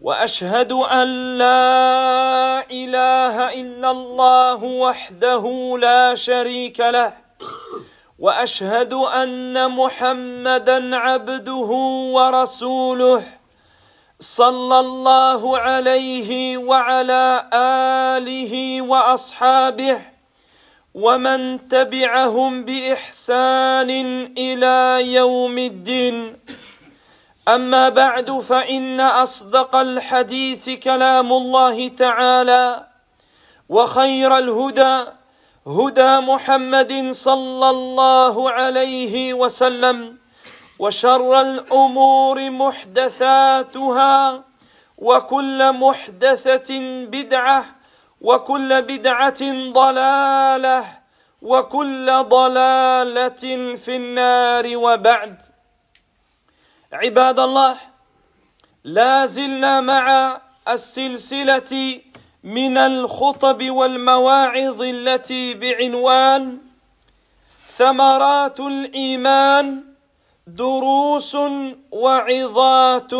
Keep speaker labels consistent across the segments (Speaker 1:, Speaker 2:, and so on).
Speaker 1: وأشهد أن لا إله إلا الله وحده لا شريك له وأشهد أن محمدا عبده ورسوله صلى الله عليه وعلى آله وأصحابه ومن تبعهم بإحسان إلى يوم الدين. أما بعد فإن أصدق الحديث كلام الله تعالى وخير الهدى هدى محمد صلى الله عليه وسلم وشر الأمور محدثاتها وكل محدثة بدعة وكل بدعة ضلالة وكل ضلالة في النار وبعد. عباد الله لا زلنا مع السلسلة من الخطب والمواعظ التي بعنوان ثمرات الإيمان دروس وعظات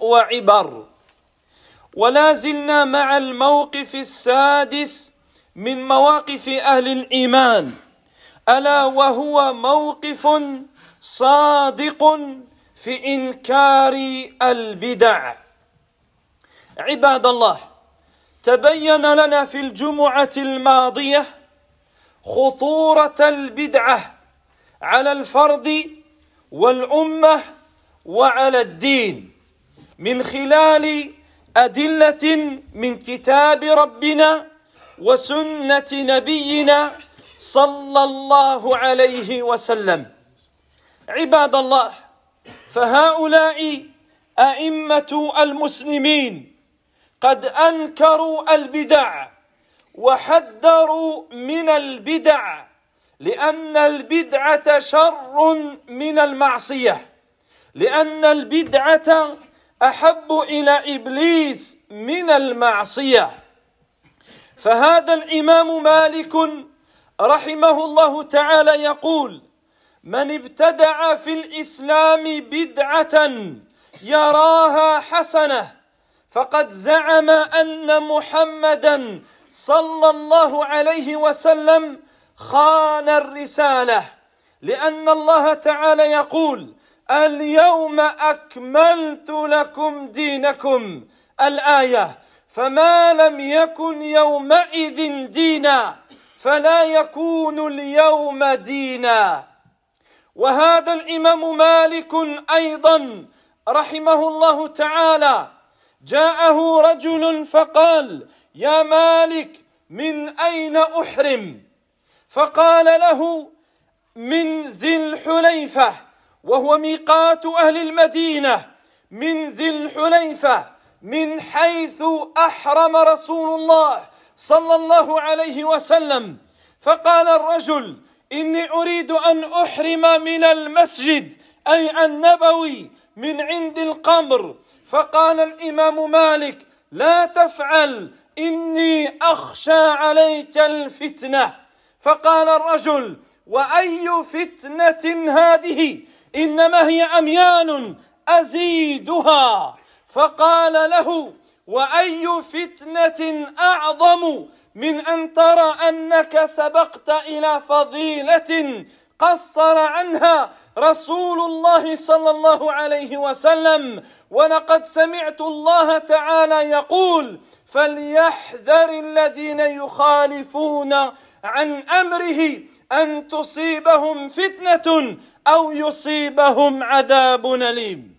Speaker 1: وعبر. ولا زلنا مع الموقف السادس من مواقف أهل الإيمان ألا وهو موقف صادق في إنكار البدع. عباد الله تبين لنا في الجمعة الماضية خطورة البدعة على الفرد والأمة وعلى الدين من خلال أدلة من كتاب ربنا وسنة نبينا صلى الله عليه وسلم. عباد الله فهؤلاء أئمة المسلمين قد أنكروا البدع وحذروا من البدع لأن البدعة شر من المعصية لأن البدعة أحب إلى إبليس من المعصية. فهذا الإمام مالك رحمه الله تعالى يقول من ابتدع في الإسلام بدعة يراها حسنة فقد زعم أن محمدا صلى الله عليه وسلم خان الرسالة لأن الله تعالى يقول اليوم أكملت لكم دينكم الآية. فما لم يكن يومئذ دينا فلا يكون اليوم دينا. وهذا الإمام مالك أيضا رحمه الله تعالى. جاءه رجل فقال يا مالك من أين أحرم؟ فقال له من ذي الحليفة وهو ميقات أهل المدينة من ذي الحليفة من حيث أحرم رسول الله صلى الله عليه وسلم. فقال الرجل إني أريد أن أحرم من المسجد أي النبوي من عند القمر. فقال الإمام مالك لا تفعل إني أخشى عليك الفتنة. فقال الرجل وأي فتنة هذه؟ إنما هي أميان أزيدها. فقال له وأي فتنة أعظم؟ من أن ترى أنك سبقت إلى فضيلة قصر عنها رسول الله صلى الله عليه وسلم. ولقد سمعت الله تعالى يقول فليحذر الذين يخالفون عن أمره أن تصيبهم فتنة أو يصيبهم عذاب أليم.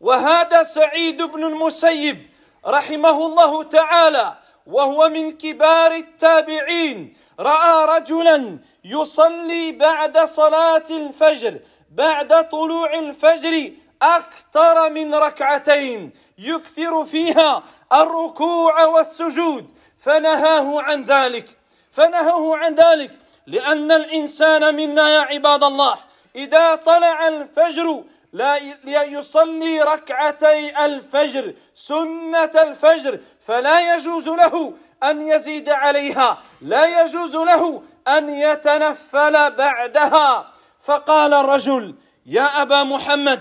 Speaker 1: وهذا سعيد بن المسيب رحمه الله تعالى وهو من كبار التابعين. رأى رجلا يصلي بعد صلاة الفجر بعد طلوع الفجر أكثر من ركعتين يكثر فيها الركوع والسجود. فنهاه عن ذلك. فنهاه عن ذلك لأن الإنسان منا يا عباد الله إذا طلع الفجر لا يصلي ركعتي الفجر سنة الفجر فلا يجوز له أن يزيد عليها لا يجوز له أن يتنفل بعدها. فقال الرجل يا أبا محمد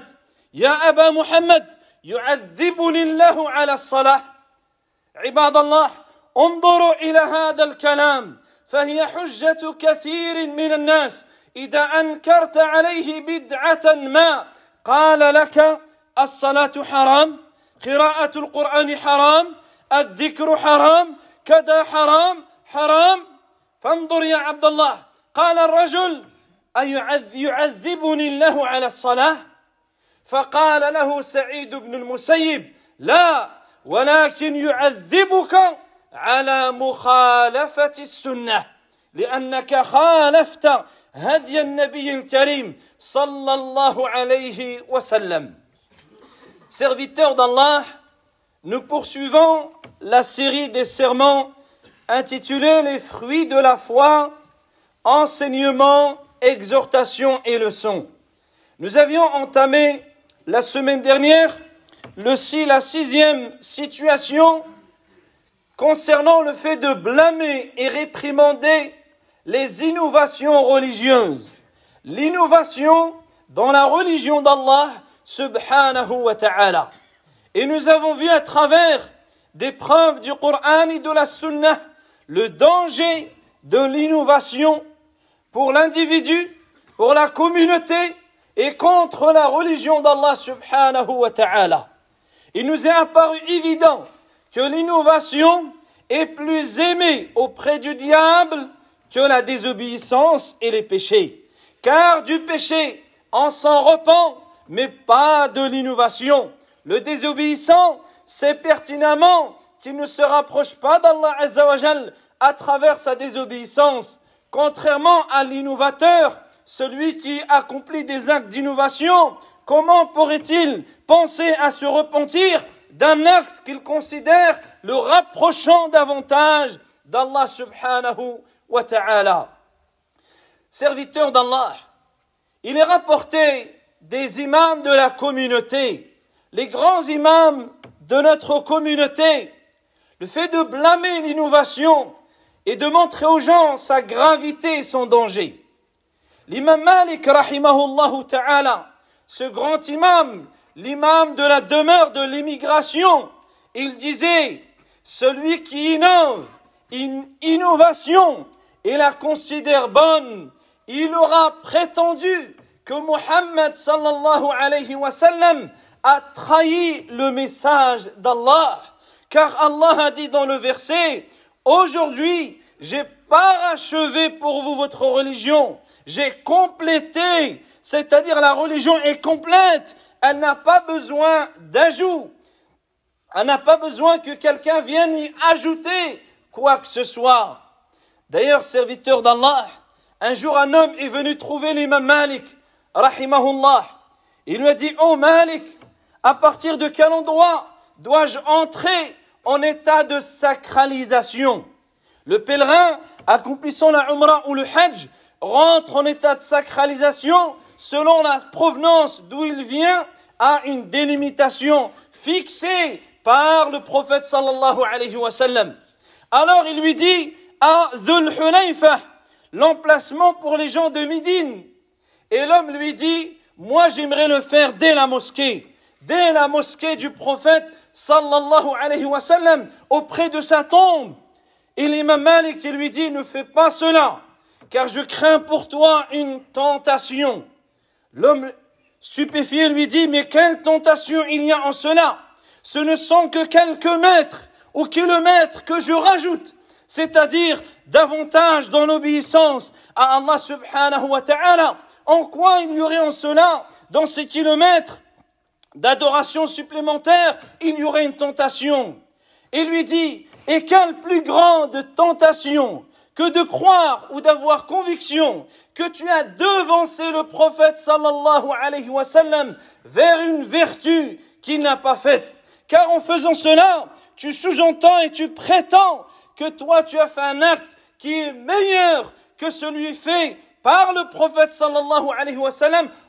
Speaker 1: يا أبا محمد يعذبني الله على الصلاة. عباد الله انظروا إلى هذا الكلام فهي حجة كثير من الناس. إذا أنكرت عليه بدعة ما قال لك الصلاة حرام قراءة القرآن حرام الذكر حرام كذا حرام حرام. فانظر يا عبد الله قال الرجل أيعذبني الله على الصلاة؟ فقال له سعيد بن المسيب لا ولكن يعذبك على مخالفة السنة لأنك خالفت هدي النبي الكريم صلى الله عليه وسلم Serviteurs d'Allah, nous poursuivons la série des sermons intitulée Les fruits de la foi, enseignement, exhortation et leçons. Nous avions entamé la semaine dernière le, la sixième situation concernant le fait de blâmer et réprimander les innovations religieuses. L'innovation dans la religion d'Allah subhanahu wa ta'ala. Et nous avons vu à travers des preuves du Coran et de la Sunnah le danger de l'innovation pour l'individu, pour la communauté et contre la religion d'Allah subhanahu wa ta'ala. Il nous est apparu évident que l'innovation est plus aimée auprès du diable que la désobéissance et les péchés. Car du péché, on s'en repent, mais pas de l'innovation. Le désobéissant sait pertinemment qu'il ne se rapproche pas d'Allah Azzawajal à travers sa désobéissance, contrairement à l'innovateur celui qui accomplit des actes d'innovation, comment pourrait-il penser à se repentir d'un acte qu'il considère le rapprochant davantage d'Allah subhanahu wa Serviteur d'Allah, il est rapporté des imams de la communauté, les grands imams de notre communauté, le fait de blâmer l'innovation et de montrer aux gens sa gravité et son danger. L'imam Malik, rahimahullah ta'ala, ce grand imam, l'imam de la demeure de l'immigration, il disait, celui qui innove, une innovation, et la considère bonne, il aura prétendu que Muhammad sallallahu a trahi le message d'Allah. Car Allah a dit dans le verset, aujourd'hui, j'ai parachevé pour vous votre religion j'ai complété, c'est-à-dire la religion est complète, elle n'a pas besoin d'ajout, elle n'a pas besoin que quelqu'un vienne y ajouter quoi que ce soit. D'ailleurs, serviteur d'Allah, un jour un homme est venu trouver l'imam Malik, rahimahullah. Il lui a dit, oh Malik, à partir de quel endroit dois-je entrer en état de sacralisation? Le pèlerin accomplissant la Umrah ou le Hajj rentre en état de sacralisation selon la provenance d'où il vient à une délimitation fixée par le prophète sallallahu alayhi wa sallam. Alors il lui dit à Dhul Hunayfa, l'emplacement pour les gens de Médine. Et l'homme lui dit, moi j'aimerais le faire dès la mosquée, dès la mosquée du prophète sallallahu alayhi wa sallam, auprès de sa tombe. Et l'imam Malik lui dit, ne fais pas cela car je crains pour toi une tentation. L'homme stupéfié lui dit, mais quelle tentation il y a en cela Ce ne sont que quelques mètres ou kilomètres que je rajoute, c'est-à-dire davantage dans l'obéissance à Allah subhanahu wa ta'ala. En quoi il y aurait en cela, dans ces kilomètres d'adoration supplémentaire, il y aurait une tentation? Et lui dit, et quelle plus grande tentation que de croire ou d'avoir conviction que tu as devancé le prophète sallallahu alayhi wa sallam vers une vertu qu'il n'a pas faite. Car en faisant cela, tu sous-entends et tu prétends que toi tu as fait un acte qui est meilleur que celui fait par le prophète sallallahu alayhi wa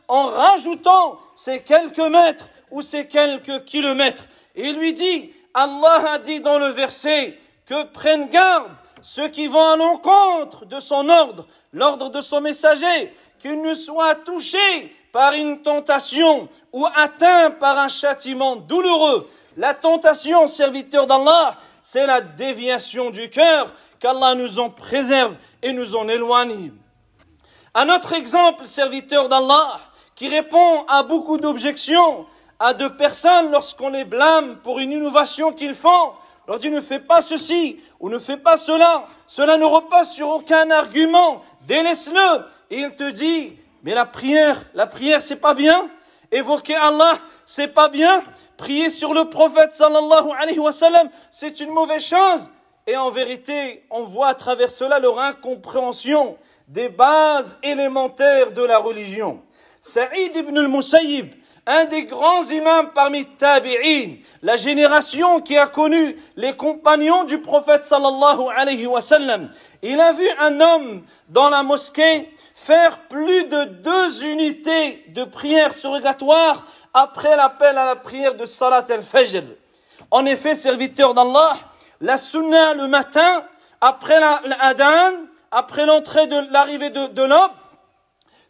Speaker 1: en rajoutant ces quelques mètres ou ces quelques kilomètres. Il lui dit, Allah a dit dans le verset que prennent garde ceux qui vont à l'encontre de son ordre, l'ordre de son messager, qu'ils ne soient touchés par une tentation ou atteints par un châtiment douloureux. La tentation, serviteur d'Allah, c'est la déviation du cœur, qu'Allah nous en préserve et nous en éloigne. Un autre exemple, serviteur d'Allah, qui répond à beaucoup d'objections à deux personnes lorsqu'on les blâme pour une innovation qu'ils font, leur dit ne fais pas ceci ou ne fais pas cela, cela ne repose sur aucun argument, délaisse-le. Et il te dit, mais la prière, la prière c'est pas bien, évoquer Allah c'est pas bien, prier sur le prophète sallallahu alayhi wa sallam c'est une mauvaise chose. Et en vérité, on voit à travers cela leur incompréhension des bases élémentaires de la religion. Saïd ibn al-Musayyib, un des grands imams parmi Tabi'in, la génération qui a connu les compagnons du prophète sallallahu alayhi wa sallam. Il a vu un homme dans la mosquée faire plus de deux unités de prière surrogatoire après l'appel à la prière de Salat al-Fajr. En effet, serviteur d'Allah, la sunna le matin, après l'adhan, après l'entrée de l'arrivée de, de l'aube,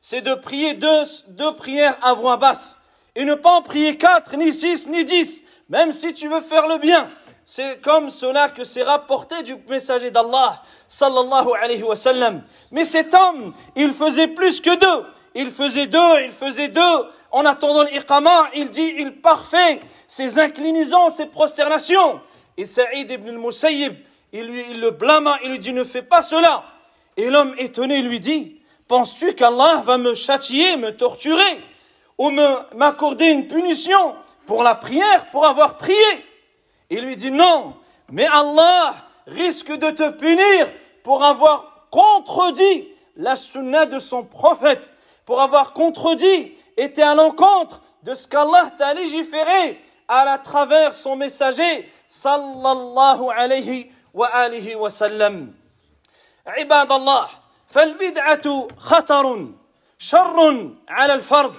Speaker 1: c'est de prier deux, deux prières à voix basse et ne pas en prier quatre, ni six, ni dix, même si tu veux faire le bien. C'est comme cela que c'est rapporté du messager d'Allah, sallallahu alayhi wa sallam. Mais cet homme, il faisait plus que deux. Il faisait deux, il faisait deux. En attendant l'iqama, il dit, il parfait ses inclinaisons, ses prosternations. Et Saïd ibn al-Musayyib, il, le blâma, il lui dit, ne fais pas cela. Et l'homme étonné lui dit, penses-tu qu'Allah va me châtier, me torturer ou m'accorder une punition pour la prière, pour avoir prié? Il lui dit non, mais Allah risque de te punir pour avoir contredit la sunna de son prophète, pour avoir contredit, été à l'encontre de ce qu'Allah t'a légiféré à la travers son messager, sallallahu alayhi wa alihi wa sallam. عباد الله فالبدعة خطر شر على الفرد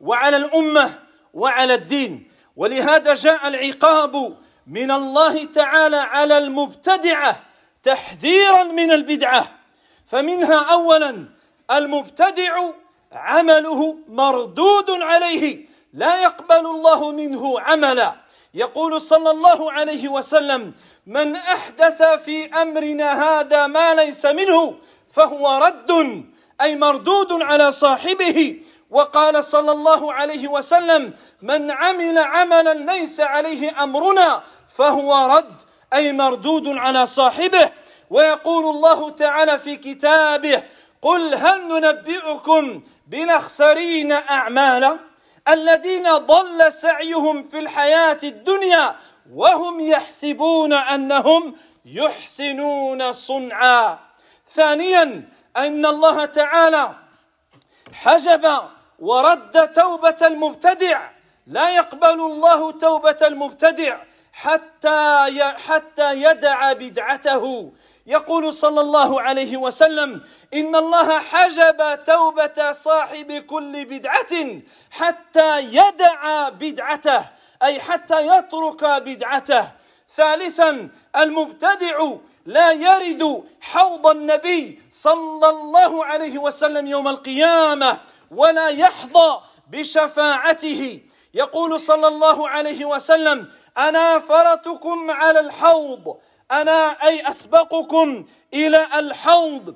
Speaker 1: وعلى الامه وعلى الدين ولهذا جاء العقاب من الله تعالى على المبتدعه تحذيرا من البدعه فمنها اولا المبتدع عمله مردود عليه لا يقبل الله منه عملا. يقول صلى الله عليه وسلم من أحدث في أمرنا هذا ما ليس منه فهو رد أي مردود على صاحبه. وقال صلى الله عليه وسلم من عمل عملا ليس عليه أمرنا فهو رد أي مردود على صاحبه. ويقول الله تعالى في كتابه قل هل ننبئكم بالاخسرين أعمالا الذين ضل سعيهم في الحياة الدنيا وهم يحسبون أنهم يحسنون صنعا. ثانيا أن الله تعالى حجب ورد توبة المبتدع. لا يقبل الله توبة المبتدع حتى حتى يدع بدعته. يقول صلى الله عليه وسلم إن الله حجب توبة صاحب كل بدعة حتى يدع بدعته أي حتى يترك بدعته. ثالثا المبتدع لا يرد حوض النبي صلى الله عليه وسلم يوم القيامة ولا يحظى بشفاعته. يقول صلى الله عليه وسلم أنا فرتكم على الحوض أنا أي أسبقكم إلى الحوض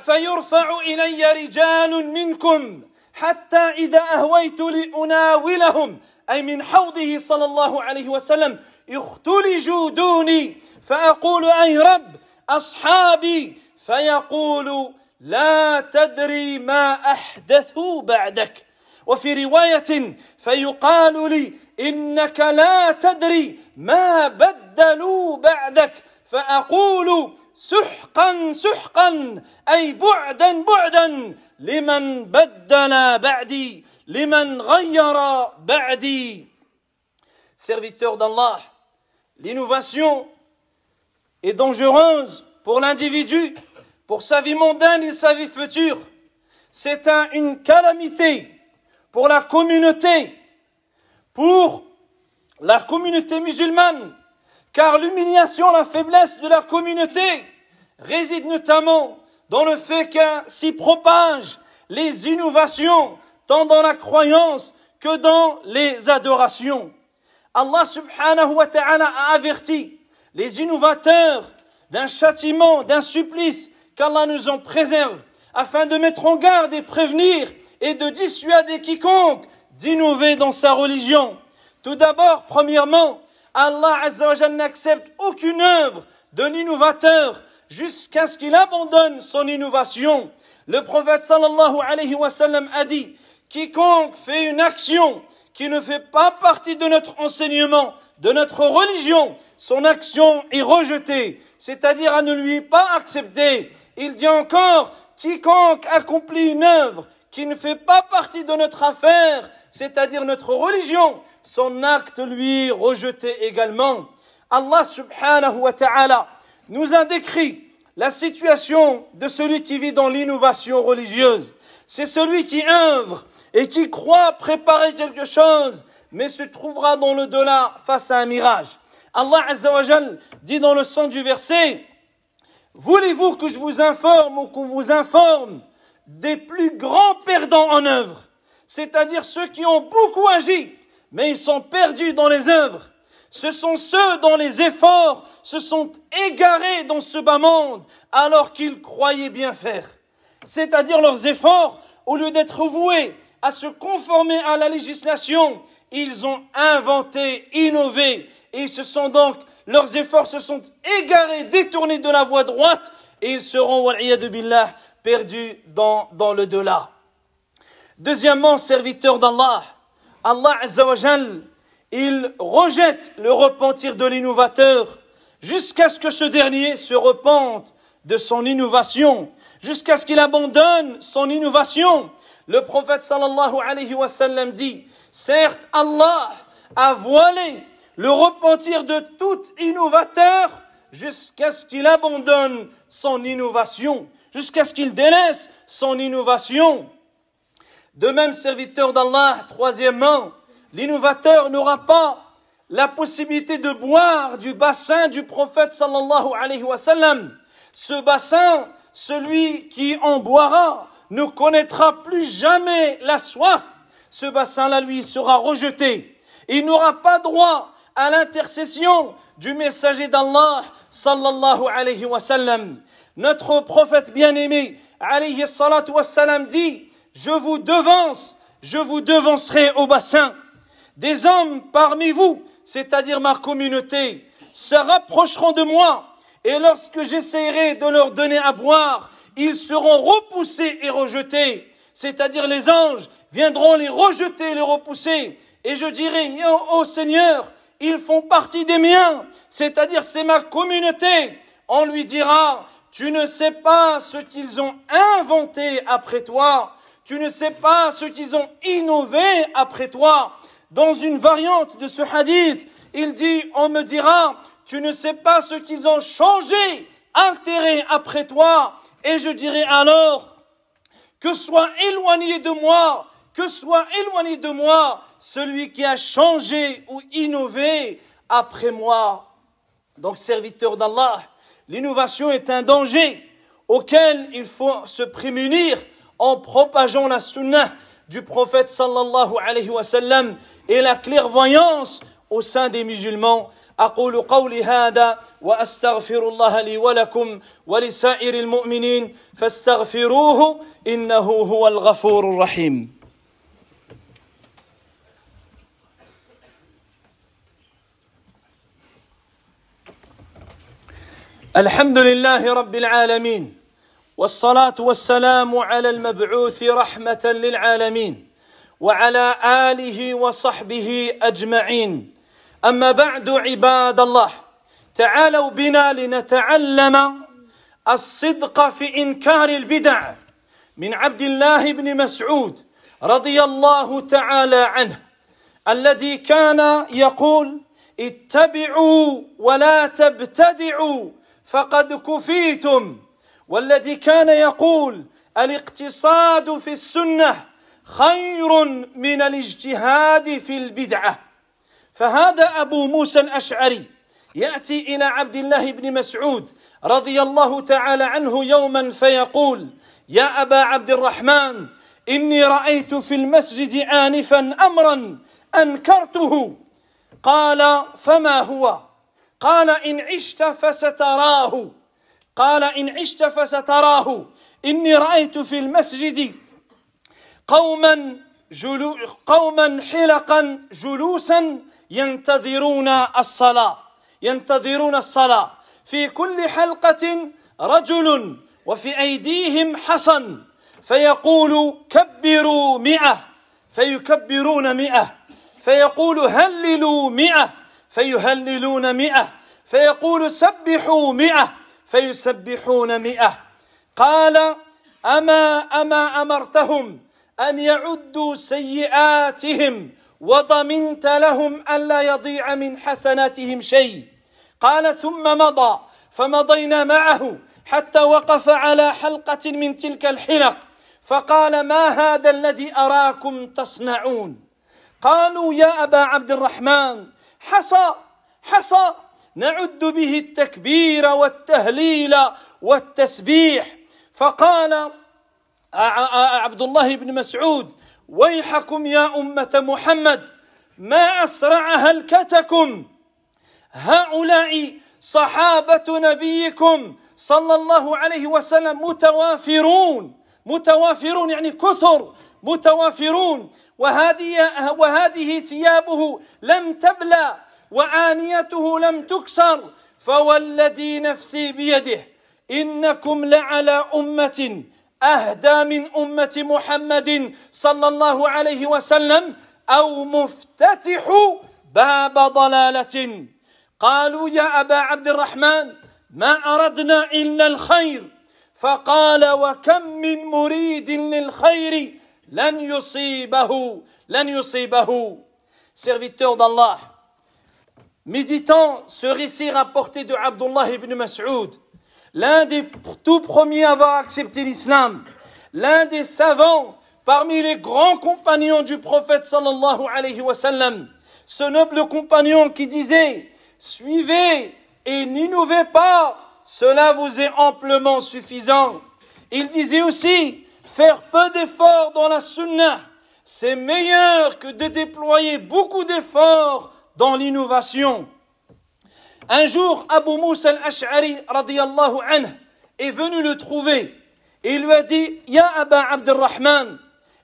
Speaker 1: فيرفع إلي رجال منكم حتى إذا أهويت لأناولهم أي من حوضه صلى الله عليه وسلم اختلجوا دوني فأقول أي رب أصحابي فيقول لا تدري ما أحدثوا بعدك. وفي روايه فيقال لي انك لا تدري ما بدلوا بعدك فأقول سحقا سحقا أي بعدا بعدا لمن بدل بعدي لمن غير بعدي Serviteur d'Allah, l'innovation est dangereuse pour l'individu, pour sa vie mondaine et sa vie future. C'est un, une calamité pour la communauté, pour la communauté musulmane, car l'humiliation, la faiblesse de la communauté réside notamment dans le fait qu'elle s'y propage les innovations, tant dans la croyance que dans les adorations. Allah subhanahu wa ta'ala a averti les innovateurs d'un châtiment, d'un supplice qu'Allah nous en préserve, afin de mettre en garde et prévenir et de dissuader quiconque d'innover dans sa religion. Tout d'abord, premièrement, Allah Azzawajal n'accepte aucune œuvre de l'innovateur jusqu'à ce qu'il abandonne son innovation. Le prophète sallallahu alayhi wa sallam a dit, quiconque fait une action qui ne fait pas partie de notre enseignement, de notre religion, son action est rejetée, c'est-à-dire à ne lui pas accepter. Il dit encore, quiconque accomplit une œuvre qui ne fait pas partie de notre affaire, c'est-à-dire notre religion, son acte lui rejeté également. Allah subhanahu wa ta'ala nous a décrit la situation de celui qui vit dans l'innovation religieuse. C'est celui qui œuvre et qui croit préparer quelque chose, mais se trouvera dans le delà face à un mirage. Allah Azzawajal dit dans le sens du verset, Voulez-vous que je vous informe ou qu'on vous informe? Des plus grands perdants en œuvre, c'est-à-dire ceux qui ont beaucoup agi, mais ils sont perdus dans les œuvres. Ce sont ceux dont les efforts se sont égarés dans ce bas monde alors qu'ils croyaient bien faire. C'est-à-dire leurs efforts, au lieu d'être voués à se conformer à la législation, ils ont inventé, innové, et sont donc, leurs efforts se sont égarés, détournés de la voie droite, et ils seront, billah, perdus dans, dans le delà. Deuxièmement, serviteur d'Allah, Allah Azzawajal, il rejette le repentir de l'innovateur jusqu'à ce que ce dernier se repente de son innovation, jusqu'à ce qu'il abandonne son innovation. Le prophète sallallahu alayhi wa sallam dit, certes Allah a voilé le repentir de tout innovateur jusqu'à ce qu'il abandonne son innovation, jusqu'à ce qu'il délaisse son innovation. De même, serviteur d'Allah, troisièmement, l'innovateur n'aura pas la possibilité de boire du bassin du prophète sallallahu alayhi wa sallam. Ce bassin, celui qui en boira, ne connaîtra plus jamais la soif. Ce bassin-là, lui, sera rejeté. Il n'aura pas droit à l'intercession du messager d'Allah sallallahu alayhi wa sallam. Notre prophète bien-aimé alayhi salatu wa sallam dit je vous devance, je vous devancerai au bassin. Des hommes parmi vous, c'est-à-dire ma communauté, se rapprocheront de moi, et lorsque j'essaierai de leur donner à boire, ils seront repoussés et rejetés. C'est-à-dire les anges viendront les rejeter et les repousser. Et je dirai, oh, oh Seigneur, ils font partie des miens, c'est-à-dire c'est ma communauté. On lui dira, tu ne sais pas ce qu'ils ont inventé après toi, tu ne sais pas ce qu'ils ont innové après toi. Dans une variante de ce hadith, il dit, on me dira, tu ne sais pas ce qu'ils ont changé, altéré après toi. Et je dirai alors, que soit éloigné de moi, que soit éloigné de moi celui qui a changé ou innové après moi. Donc, serviteur d'Allah, l'innovation est un danger auquel il faut se prémunir en propageant la sunnah du prophète sallallahu alayhi wa sallam et la clairvoyance au sein des musulmans. أقول قولي هذا وأستغفر الله لي ولكم ولسائر المؤمنين فاستغفروه إنه هو الغفور الرحيم الحمد لله رب العالمين والصلاة والسلام على المبعوث رحمة للعالمين وعلى آله وصحبه أجمعين. أما بعد عباد الله تعالوا بنا لنتعلم الصدق في إنكار البدع. من عبد الله بن مسعود رضي الله تعالى عنه الذي كان يقول اتبعوا ولا تبتدعوا فقد كفيتم. والذي كان يقول الاقتصاد في السنة خير من الاجتهاد في البدعة. فهذا أبو موسى الأشعري يأتي إلى عبد الله بن مسعود رضي الله تعالى عنه يوما فيقول يا أبا عبد الرحمن إني رأيت في المسجد انفا امرا أنكرته. قال فما هو؟ قال إن عشت فستراه. قال إن عشت فستراه. إني رأيت في المسجد قوما جلو قوما حلقا جلوسا ينتظرون الصلاة ينتظرون الصلاة. في كل حلقة رجل وفي أيديهم حصن فيقول كبروا مئة فيكبرون مئة فيقول هللوا مئة. فيهللون مئة فيقول سبحوا مئة فيسبحون مئة. قال أما أما أمرتهم أن يعدوا سيئاتهم وضمنت لهم ألا يضيع من حسناتهم شيء. قال ثم مضى فمضينا معه حتى وقف على حلقة من تلك الحلق. فقال ما هذا الذي أراكم تصنعون؟ قالوا يا أبا عبد الرحمن حصى حصى. نعد به التكبير والتهليل والتسبيح. فقال عبد الله بن مسعود ويحكم يا أمة محمد ما أسرع هلكتكم؟ هؤلاء صحابة نبيكم صلى الله عليه وسلم متوافرون. متوافرون يعني كثر متوافرون. وهذه وهذه ثيابه لم تبلى وآنيته لم تكسر. فوالذي نفسي بيده إنكم لعلى أمة أهدى من أمة محمد صلى الله عليه وسلم أو مفتتح باب ضلالة. قالوا يا أبا عبد الرحمن ما أردنا إلا الخير. فقال وكم من مريد للخير Lan yusibahu, lan yusibahu. Serviteur d'Allah. Méditant ce récit rapporté de Abdullah ibn Mas'ud, l'un des tout premiers à avoir accepté l'islam, l'un des savants parmi les grands compagnons du prophète sallallahu alayhi wa sallam, ce noble compagnon qui disait Suivez et n'innovez pas, cela vous est amplement suffisant. Il disait aussi Faire peu d'efforts dans la sunnah, c'est meilleur que de déployer beaucoup d'efforts dans l'innovation. Un jour, Abu Musa al-Ash'ari est venu le trouver et lui a dit Ya Aba Abdurrahman,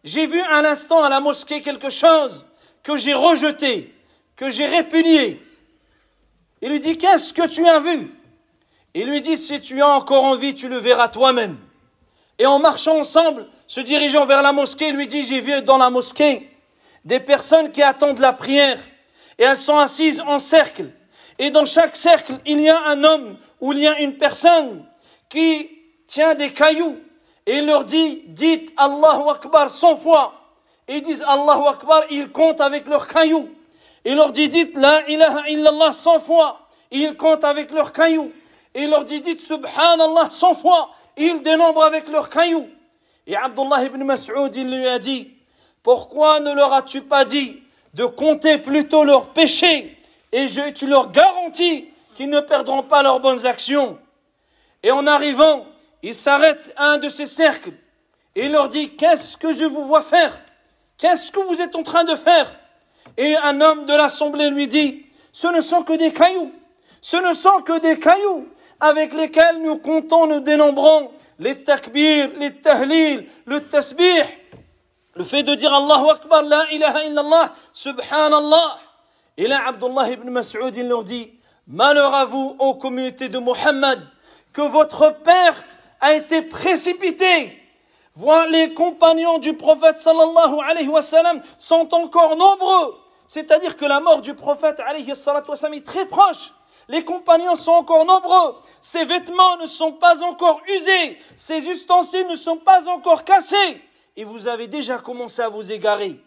Speaker 1: j'ai vu un instant à la mosquée quelque chose que j'ai rejeté, que j'ai répugné. Il lui dit Qu'est-ce que tu as vu? Il lui dit Si tu as encore envie, tu le verras toi-même. Et en marchant ensemble, se dirigeant vers la mosquée, lui dit, j'ai vu dans la mosquée des personnes qui attendent la prière. Et elles sont assises en cercle. Et dans chaque cercle, il y a un homme ou il y a une personne qui tient des cailloux. Et il leur dit, dites Allahu Akbar cent fois. Et ils disent Allahu Akbar, ils comptent avec leurs cailloux. Il leur dit, dites La ilaha illallah cent fois. Et ils comptent avec leurs cailloux. Et il leur dit, dites Subhanallah cent fois ils dénombrent avec leurs cailloux. Et Abdullah ibn Mas'ud, lui a dit, pourquoi ne leur as-tu pas dit de compter plutôt leurs péchés et je, tu leur garantis qu'ils ne perdront pas leurs bonnes actions? Et en arrivant, il s'arrête à un de ces cercles et leur dit, qu'est-ce que je vous vois faire? Qu'est-ce que vous êtes en train de faire? Et un homme de l'assemblée lui dit, ce ne sont que des cailloux. Ce ne sont que des cailloux avec lesquels nous comptons, nous dénombrons les takbir, les tahlil, le tasbih, le fait de dire Allahu Akbar, la ilaha illallah, subhanallah. Et là, Abdullah ibn Mas'ud, il leur dit, malheur à vous, ô communauté de Muhammad, que votre perte a été précipitée. Voilà, les compagnons du prophète sallallahu alayhi wa sallam sont encore nombreux. C'est-à-dire que la mort du prophète alayhi wa sallam est très proche. Les compagnons sont encore nombreux, ses vêtements ne sont pas encore usés, ses ustensiles ne sont pas encore cassés, et vous avez déjà commencé à vous égarer.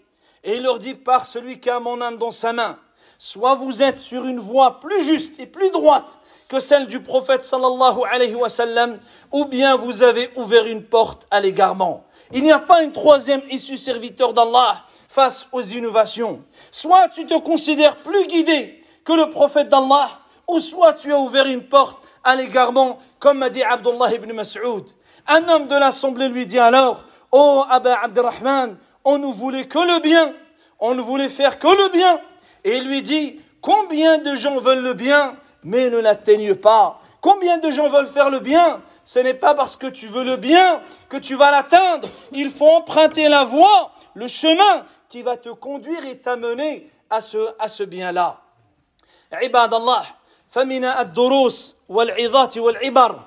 Speaker 1: Et il leur dit par celui qui a mon âme dans sa main, soit vous êtes sur une voie plus juste et plus droite que celle du prophète sallallahu alayhi wa sallam, ou bien vous avez ouvert une porte à l'égarement. Il n'y a pas une troisième issue serviteur d'Allah face aux innovations. Soit tu te considères plus guidé que le prophète d'Allah, ou soit tu as ouvert une porte à l'égarement, comme m'a dit Abdullah ibn Mas'ud. Un homme de l'assemblée lui dit alors, oh, Abba Abdurrahman, on ne voulait que le bien, on ne voulait faire que le bien. Et il lui dit, combien de gens veulent le bien, mais ne l'atteignent pas? Combien de gens veulent faire le bien? Ce n'est pas parce que tu veux le bien que tu vas l'atteindre. Il faut emprunter la voie, le chemin qui va te conduire et t'amener à ce, à ce bien-là. Ibadallah, فمن الدروس والعظات والعبر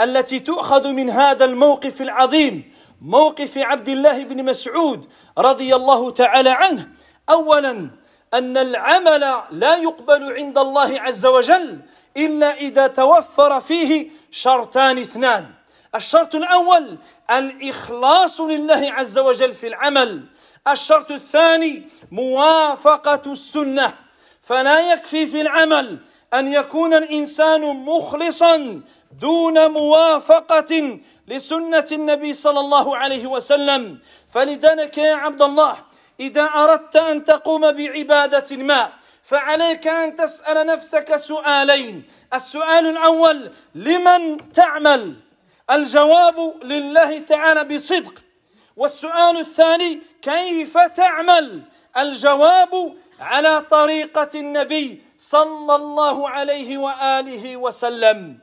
Speaker 1: التي تؤخذ من هذا الموقف العظيم موقف عبد الله بن مسعود رضي الله تعالى عنه. اولا أن العمل لا يقبل عند الله عز وجل إلا إذا توفر فيه شرطان اثنان. الشرط الأول الإخلاص لله عز وجل في العمل. الشرط الثاني موافقة السنة. فلا يكفي في العمل أن يكون الإنسان مخلصا دون موافقة لسنة النبي صلى الله عليه وسلم. فلذلك يا عبد الله إذا أردت أن تقوم بعبادة ما فعليك أن تسأل نفسك سؤالين. السؤال الأول لمن تعمل؟ الجواب لله تعالى بصدق. والسؤال الثاني كيف تعمل؟ الجواب على طريقة النبي صلى الله عليه وآله وسلم.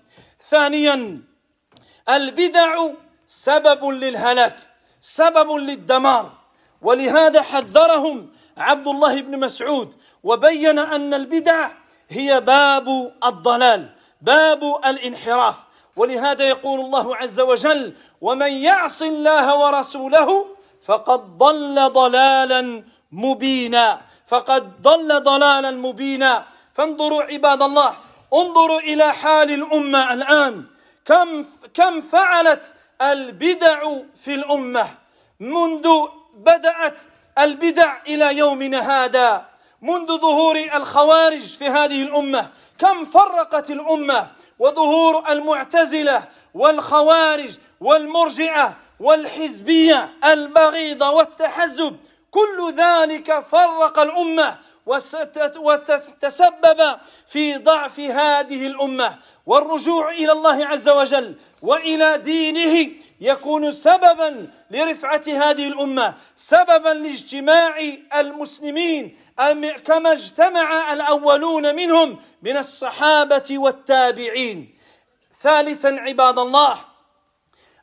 Speaker 1: ثانيا البدع سبب للهلاك سبب للدمار. ولهذا حذرهم عبد الله بن مسعود وبين أن البدع هي باب الضلال باب الانحراف. ولهذا يقول الله عز وجل ومن يعص الله ورسوله فقد ضل ضلالا مبينا. فقد ضل ضلالا مبينا. فانظروا عباد الله انظروا إلى حال الأمة الآن. كم كم فعلت البدع في الأمة منذ بدأت البدع إلى يومنا هذا منذ ظهور الخوارج في هذه الأمة. كم فرقت الأمة وظهور المعتزلة والخوارج والمرجئة والحزبية البغيضة والتحزب. كل ذلك فرق الأمة وتسبب في ضعف هذه الأمة والرجوع إلى الله عز وجل وإلى دينه يكون سببا لرفعة هذه الأمة سببا لاجتماع المسلمين كما اجتمع الأولون منهم من الصحابة والتابعين. ثالثا عباد الله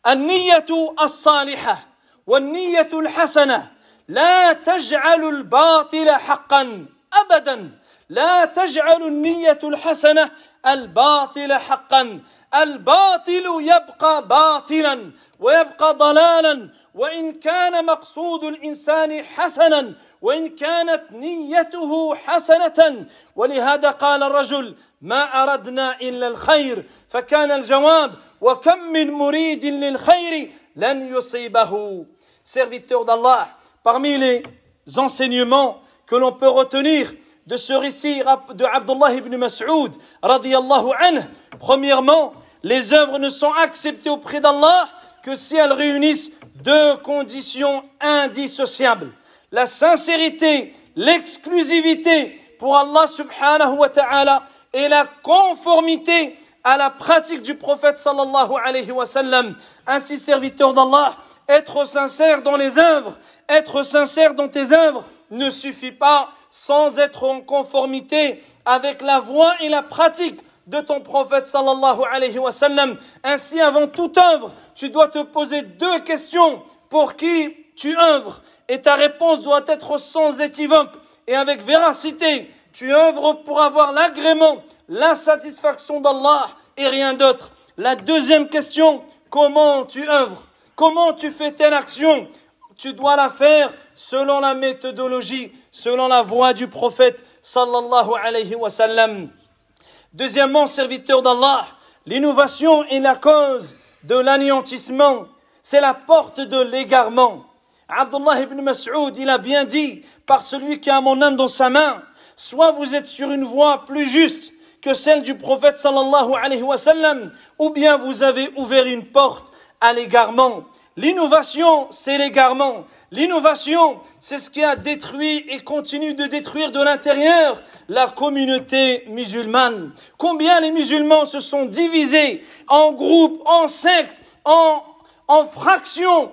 Speaker 1: النية الصالحة والنية الحسنة لا تجعل الباطل حقا ابدا. لا تجعل النية الحسنة الباطل حقا. الباطل يبقى باطلا ويبقى ضلالا. وإن كان مقصود الإنسان حسنا وإن كانت نيته حسنة. ولهذا قال الرجل ما أردنا إلا الخير. فكان الجواب وكم من مريد للخير لن يصيبه. Serviteur d'Allah parmi les enseignements que l'on peut retenir de ce récit de Abdullah ibn Mas'ud radiyallahu anhu. Premièrement les œuvres ne sont acceptées auprès d'Allah que si elles réunissent deux conditions indissociables. La sincérité l'exclusivité pour Allah subhanahu wa ta'ala et la conformité à la pratique du prophète sallallahu alayhi wa sallam. Ainsi serviteur d'Allah être sincère dans les œuvres être sincère dans tes œuvres ne suffit pas sans être en conformité avec la voie et la pratique de ton prophète sallallahu alayhi wa. Ainsi, avant toute œuvre, tu dois te poser deux questions pour qui tu œuvres? Et ta réponse doit être sans équivoque et avec véracité. Tu œuvres pour avoir l'agrément, la satisfaction d'Allah et rien d'autre. La deuxième question, comment tu œuvres? Comment tu fais telle action? Tu dois la faire selon la méthodologie, selon la voie du prophète sallallahu alayhi wa. Deuxièmement, serviteur d'Allah, l'innovation est la cause de l'anéantissement, c'est la porte de l'égarement. Abdullah ibn Mas'ud, il a bien dit, par celui qui a mon âme dans sa main, soit vous êtes sur une voie plus juste que celle du prophète sallallahu alayhi wa sallam, ou bien vous avez ouvert une porte à l'égarement. L'innovation, c'est l'égarement. L'innovation, c'est ce qui a détruit et continue de détruire de l'intérieur la communauté musulmane. Combien les musulmans se sont divisés en groupes, en sectes, en, en fractions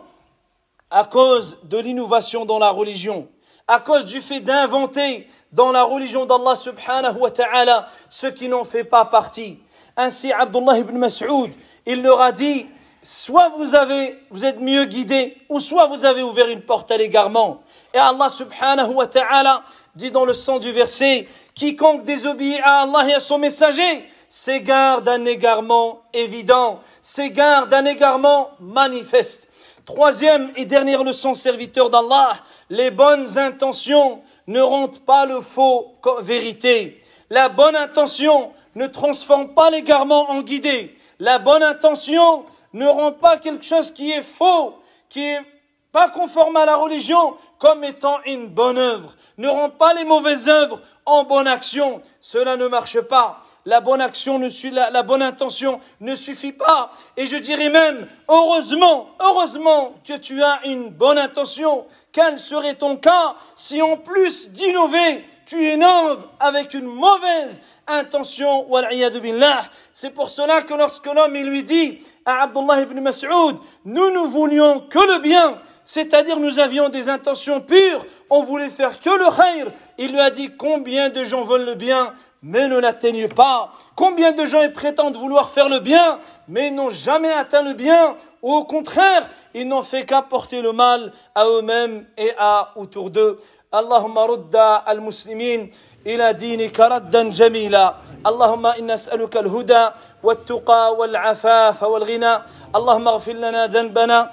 Speaker 1: à cause de l'innovation dans la religion, à cause du fait d'inventer dans la religion d'Allah subhanahu wa ta'ala ce qui n'en fait pas partie. Ainsi, Abdullah ibn Mas'ud, il leur a dit, soit vous avez, vous êtes mieux guidés, ou soit vous avez ouvert une porte à l'égarement. Et Allah subhanahu wa ta'ala dit dans le sens du verset, quiconque désobéit à Allah et à son messager, s'égare d'un égarement évident, s'égare d'un égarement manifeste. Troisième et dernière leçon, serviteur d'Allah, les bonnes intentions ne rendent pas le faux vérité. La bonne intention ne transforme pas l'égarement en guidé. La bonne intention ne rend pas quelque chose qui est faux, qui est pas conforme à la religion, comme étant une bonne œuvre. Ne rend pas les mauvaises œuvres en bonne action. Cela ne marche pas. La bonne action ne suit, la, bonne intention ne suffit pas. Et je dirais même, heureusement, heureusement que tu as une bonne intention. Quel serait ton cas si en plus d'innover, tu innoves avec une mauvaise intention, c'est pour cela que lorsque l'homme lui dit à Abdullah ibn Mas'ud, nous ne voulions que le bien, c'est-à-dire nous avions des intentions pures, on voulait faire que le khayr, il lui a dit combien de gens veulent le bien, mais ne l'atteignent pas. Combien de gens prétendent vouloir faire le bien, mais n'ont jamais atteint le bien, ou au contraire, ils n'ont fait qu'apporter le mal à eux-mêmes et à autour d'eux. Allahumma rudda al-muslimin إلى دينك ردا جميلا. اللهم إنا نسألك الهدى والتقى والعفاف والغنى. اللهم اغفر لنا ذنبنا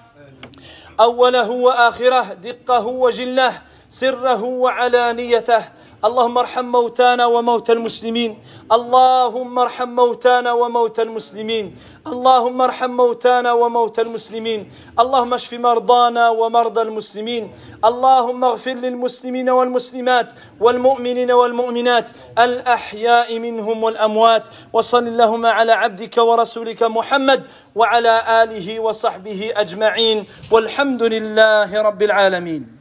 Speaker 1: أوله وآخره دقه وجله سره وعلانيته. اللهم ارحم موتانا وموتى المسلمين. اللهم ارحم موتانا وموتى المسلمين. اللهم ارحم موتانا وموتى المسلمين. اللهم اشف مرضانا ومرضى المسلمين. اللهم اغفر للمسلمين والمسلمات والمؤمنين والمؤمنات. الأحياء منهم والأموات. وصل اللهم على عبدك ورسولك محمد وعلى آله وصحبه أجمعين. والحمد لله رب العالمين.